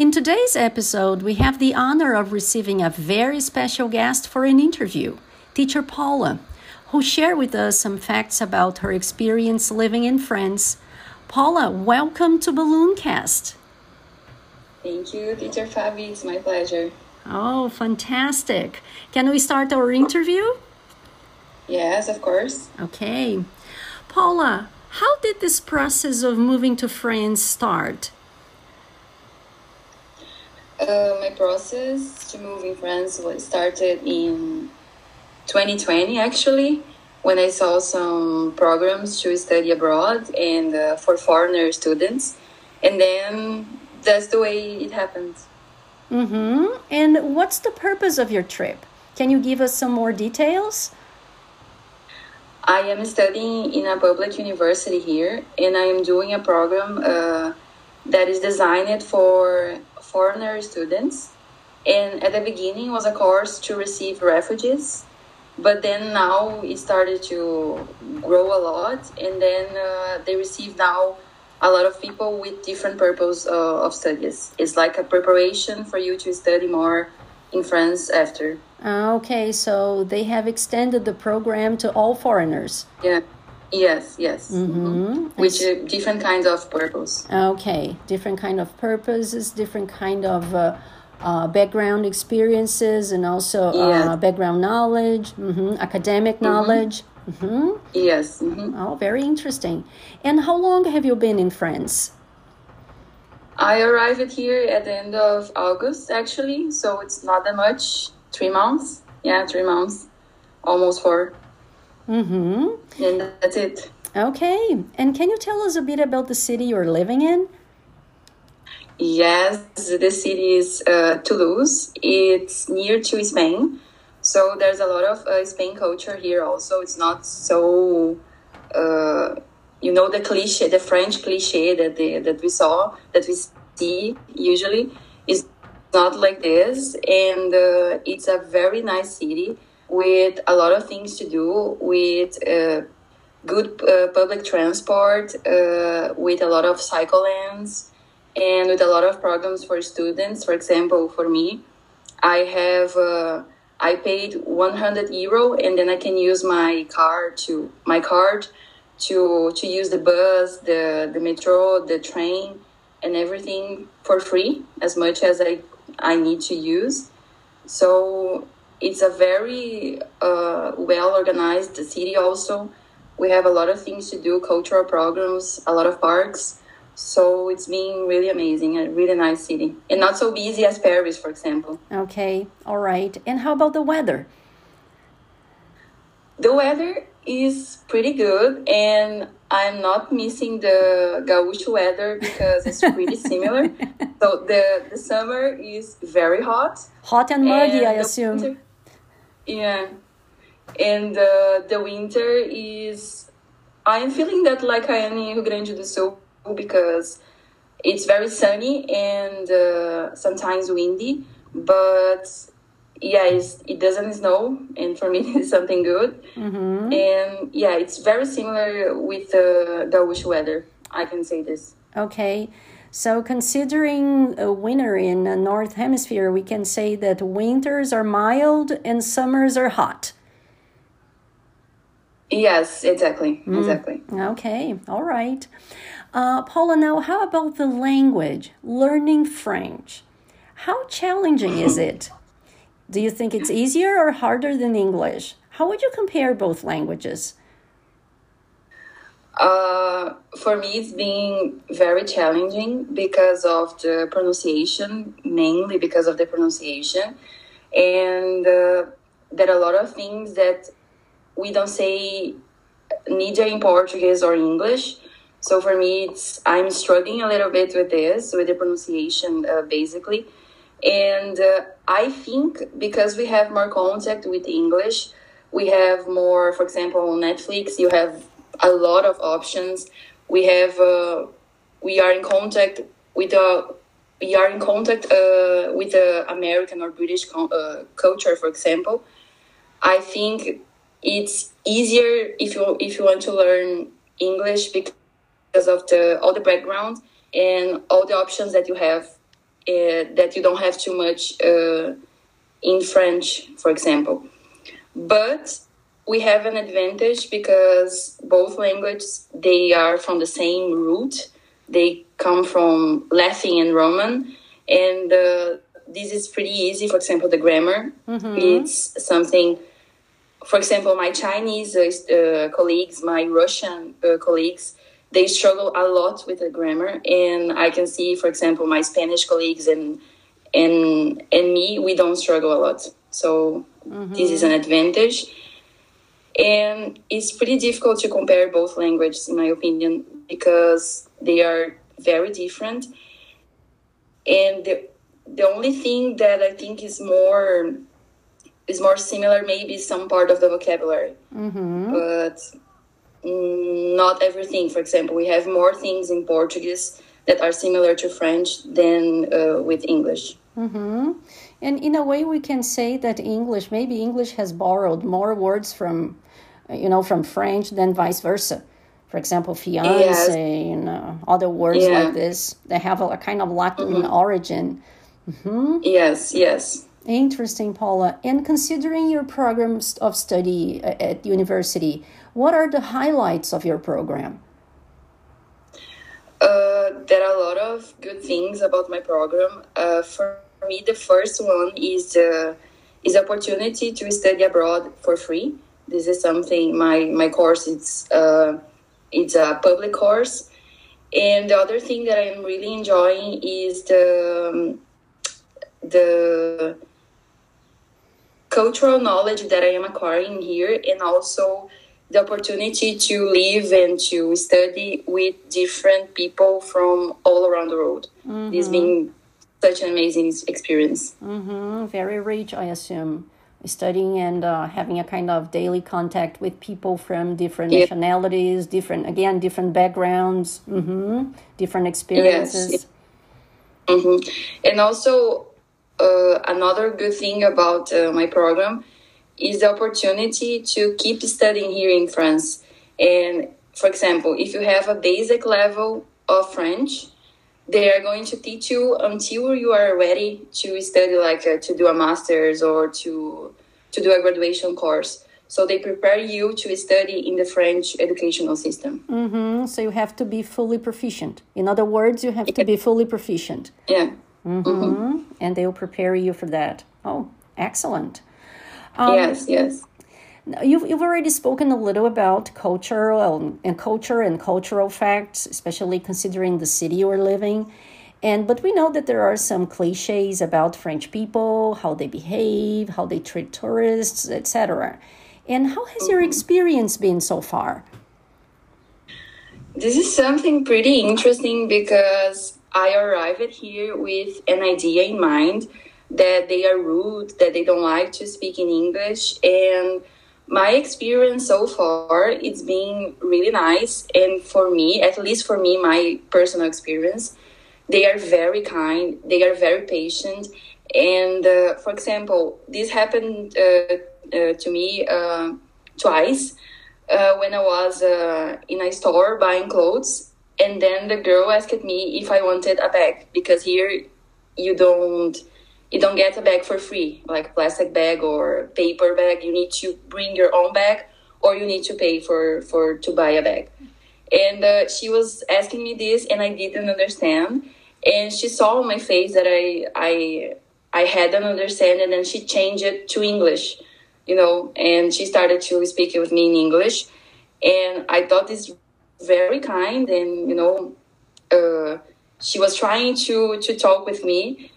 In today's episode, we have the honor of receiving a very special guest for an interview, teacher Paula, who shared with us some facts about her experience living in France. Paula, welcome to Ballooncast. Thank you, teacher Fabi. It's my pleasure. Oh, fantastic. Can we start our interview? Yes, of course. Okay. Paula, how did this process of moving to France start? Uh, my process to move in France was started in 2020 actually when I saw some programs to study abroad and uh, for foreigner students, and then that's the way it happened. Mm-hmm. And what's the purpose of your trip? Can you give us some more details? I am studying in a public university here, and I am doing a program uh, that is designed for foreigner students. And at the beginning was a course to receive refugees, but then now it started to grow a lot, and then uh, they receive now a lot of people with different purpose uh, of studies. It's like a preparation for you to study more in France after. Ah, okay, so they have extended the program to all foreigners. Yeah. Yes, yes. Mm-hmm. Which uh, different kinds of purpose. Okay, different kind of purposes, different kind of uh, uh, background experiences, and also Yes. uh, background knowledge, hmm academic knowledge. hmm Yes. hmm Oh, very interesting. And how long have you been in France? I arrived here at the end of August, actually, so it's not that much. Three months. Yeah, three months. Almost four. Hmm And that's it. Okay, and can you tell us a bit about the city you're living in? Yes, the city is uh, Toulouse. It's near to Spain. So there's a lot of uh, Spain culture here also. It's not so, uh, you know, the cliche, the French cliche that they, that we saw, that we see usually is not like this. And uh, it's a very nice city with a lot of things to do, with uh, good uh, public transport, uh, with a lot of cycle lanes, and with a lot of programs for students. For example, for me, I have uh, I paid 100 euro, and then I can use my card to my card to to use the bus, the the metro, the train, and everything for free as much as I I need to use. So it's a very uh, well organized city. Also, we have a lot of things to do, cultural programs, a lot of parks. So it's been really amazing, a really nice city, and not so busy as Paris, for example. Okay, all right. And how about the weather? The weather is pretty good, and I'm not missing the gaucho weather because it's pretty similar. So the the summer is very hot. Hot and muggy, and I assume. winter- yeah, and uh, the winter is. I'm feeling that like I am in Rio Grande do Sul because it's very sunny and uh, sometimes windy, but yeah, it's, it doesn't snow, and for me it's something good. hmm And yeah, it's very similar with the Gaucho weather. I can say this. Okay, so considering a winter in the North Hemisphere, we can say that winters are mild and summers are hot. Yes, exactly, exactly. Okay, all right. Uh, Paula, now how about the language? Learning French. How challenging is it? Do you think it's easier or harder than English? How would you compare both languages? Uh, for me, it's been very challenging because of the pronunciation, mainly because of the pronunciation, and uh, there are a lot of things that we don't say neither in Portuguese or English. So for me, it's I'm struggling a little bit with this, with the pronunciation, uh, basically. And uh, I think because we have more contact with English, we have more. For example, on Netflix, you have a lot of options. We have uh, we are in contact with a we are in contact uh, with the American or British uh, culture, for example. I think it's easier if you if you want to learn English because of the all the background and all the options that you have uh, that you don't have too much uh, in French, for example. But we have an advantage because both languages they are from the same root. They come from Latin and Roman, and uh, this is pretty easy. For example, the grammar mm-hmm. it's something. For example, my Chinese uh, uh colleagues, my Russian uh, colleagues, they struggle a lot with the grammar, and I can see, for example, my Spanish colleagues and and and me, we don't struggle a lot. So mm-hmm. this is an advantage, and it's pretty difficult to compare both languages, in my opinion, because they are very different. And the the only thing that I think is more is more similar, maybe some part of the vocabulary, mm-hmm. but not everything. For example, we have more things in Portuguese that are similar to French than uh, with English. Mm-hmm. And in a way, we can say that English, maybe English has borrowed more words from, you know, from French than vice versa. For example, fiance, yes. you know, other words yeah. like this, they have a, a kind of Latin mm-hmm. origin. Mm-hmm. Yes, yes. Interesting, Paula. And considering your programs of study at university, what are the highlights of your program? Uh, there are a lot of good things about my program. Uh, for me, the first one is uh, is opportunity to study abroad for free. This is something my my course it's uh, it's a public course, and the other thing that I'm really enjoying is the um, the cultural knowledge that I am acquiring here, and also the opportunity to live and to study with different people from all around the world. Mm-hmm. This being such an amazing experience. Mm-hmm. Very rich, I assume. Studying and uh, having a kind of daily contact with people from different yeah. nationalities, different, again, different backgrounds, mm-hmm. different experiences. Yes. Mm-hmm. And also, uh, another good thing about uh, my program is the opportunity to keep studying here in France. And for example, if you have a basic level of French, they are going to teach you until you are ready to study, like uh, to do a master's or to to do a graduation course. So they prepare you to study in the French educational system. Mm-hmm. So you have to be fully proficient. In other words, you have to be fully proficient. Yeah. Mm-hmm. Mm-hmm. And they will prepare you for that. Oh, excellent. Um, yes, yes. You've, you've already spoken a little about culture and culture and cultural facts, especially considering the city you're living. And but we know that there are some cliches about French people, how they behave, how they treat tourists, etc. And how has your mm-hmm. experience been so far? This is something pretty interesting because I arrived here with an idea in mind that they are rude, that they don't like to speak in English. And my experience so far, it's been really nice. And for me, at least for me, my personal experience, they are very kind, they are very patient. And uh, for example, this happened uh, uh, to me uh, twice uh, when I was uh, in a store buying clothes. And then the girl asked me if I wanted a bag because here you don't you don't get a bag for free, like plastic bag or paper bag. You need to bring your own bag, or you need to pay for for to buy a bag. And uh, she was asking me this, and I didn't understand. And she saw on my face that I I I hadn't understand, and then she changed it to English, you know. And she started to speak with me in English, and I thought this very kind, and you know, uh, she was trying to to talk with me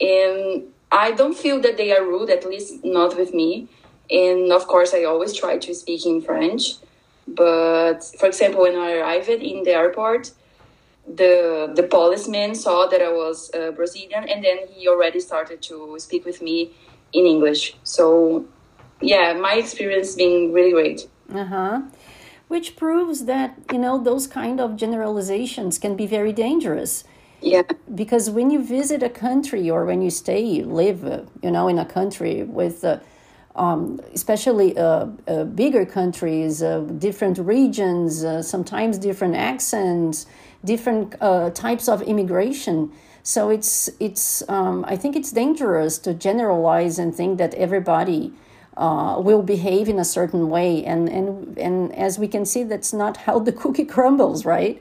and I don't feel that they are rude, at least not with me. And of course, I always try to speak in French. But for example, when I arrived in the airport, the the policeman saw that I was uh, Brazilian, and then he already started to speak with me in English. So, yeah, my experience being really great. Uh huh. Which proves that you know those kind of generalizations can be very dangerous yeah. Because when you visit a country or when you stay, you live, uh, you know, in a country with uh, um, especially uh, uh, bigger countries, uh, different regions, uh, sometimes different accents, different types of immigration. So it's it's um, I think it's dangerous to generalize and think that everybody uh, will behave in a certain way, and and and as we can see, that's not how the cookie crumbles, right?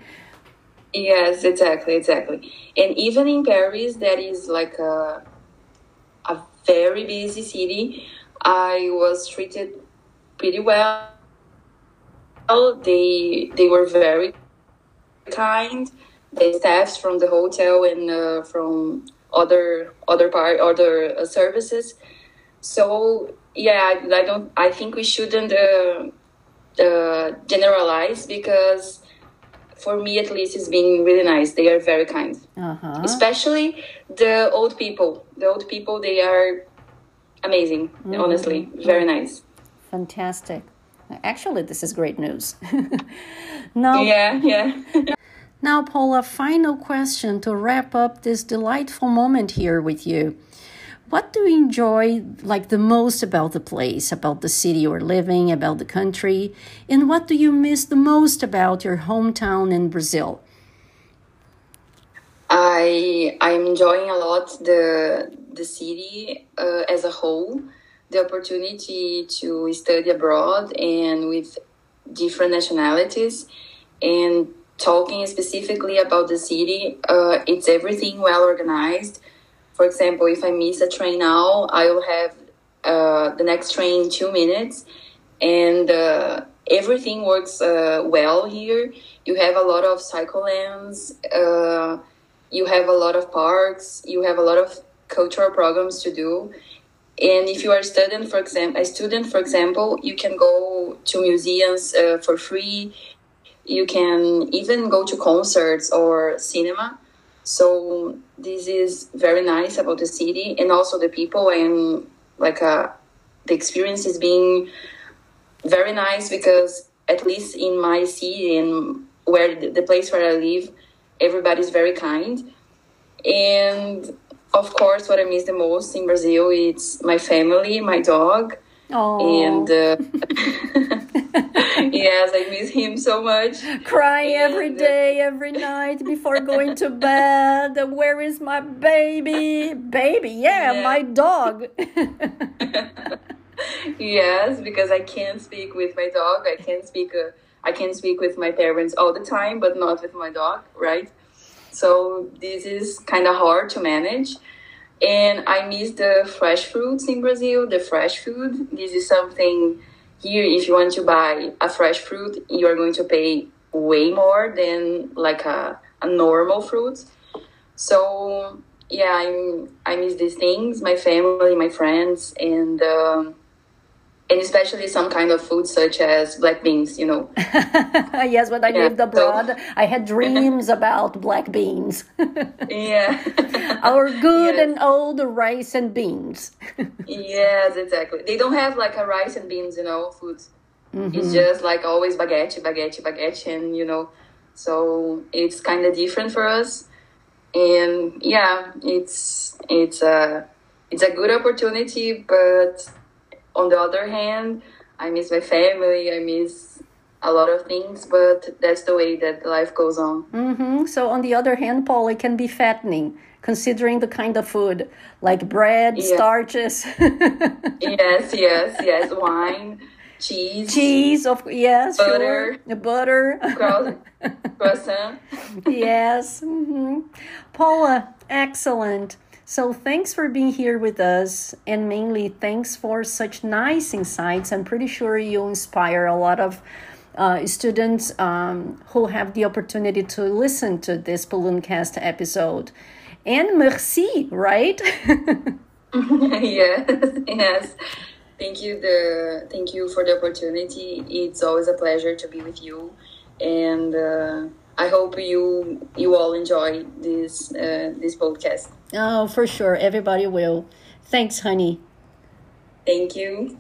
Yes, exactly, exactly. And even in Paris, that is like a a very busy city. I was treated pretty well. They they were very kind. The staffs from the hotel and uh, from other other part other uh, services. So yeah, I, I, don't. I think we shouldn't uh, uh, generalize because for me at least it's been really nice. They are very kind, uh-huh. especially the old people. The old people they are amazing. Mm-hmm. Honestly, very nice. Fantastic. Actually, this is great news. now, yeah, yeah. now, Paula, final question to wrap up this delightful moment here with you. What do you enjoy like the most about the place, about the city you're living, about the country, and what do you miss the most about your hometown in Brazil? I I'm enjoying a lot the the city uh, as a whole, the opportunity to study abroad and with different nationalities, and talking specifically about the city. Uh, it's everything well organized. For example, if I miss a train now, I will have uh, the next train in two minutes, and uh, everything works uh, well here. You have a lot of cycle lanes uh, you have a lot of parks, you have a lot of cultural programs to do. And if you are a student, for example, a student, for example, you can go to museums uh, for free. You can even go to concerts or cinema. So this is very nice about the city and also the people and like uh, the experience is being very nice because at least in my city and where the place where I live, everybody's very kind. And of course, what I miss the most in Brazil is my family, my dog. Aww. And uh, yes, I miss him so much. Cry and, every uh, every night before going to bed. Where is my baby? Baby, yeah, yeah. my dog. yes, because I can't speak with my dog. I can't speak. Uh, I can speak with my parents all the time, but not with my dog, right? So this is kind of hard to manage. And I miss the fresh fruits in Brazil, the fresh food. This is something here, if you want to buy a fresh fruit, you are going to pay way more than like a, a normal fruit. So yeah, I'm, I miss these things, my family, my friends, and um, and especially some kind of food such as black beans you know. Yes when i yeah, lived abroad so, i had dreams about black beans. Yeah. Our good yes. and old rice and beans. Yes exactly. They don't have like a rice and beans you know foods. Mm-hmm. it's just like always baguette baguette baguette and you know so it's kind of different for us. And yeah it's it's a it's a good opportunity but on the other hand, I miss my family. I miss a lot of things, but that's the way that life goes on. Mm-hmm. So, on the other hand, Paul, it can be fattening considering the kind of food like bread, yes. starches. yes, yes, yes. Wine, cheese. Cheese, of yes, butter, sure. butter, croissant. yes, mm-hmm. Paula, excellent. So, thanks for being here with us, and mainly thanks for such nice insights. I'm pretty sure you inspire a lot of uh, students um, who have the opportunity to listen to this Ballooncast episode. And merci, right? yes, yes. Thank you. The thank you for the opportunity. It's always a pleasure to be with you, and. Uh, I hope you you all enjoy this uh, this podcast. Oh, for sure, everybody will. Thanks, honey. Thank you.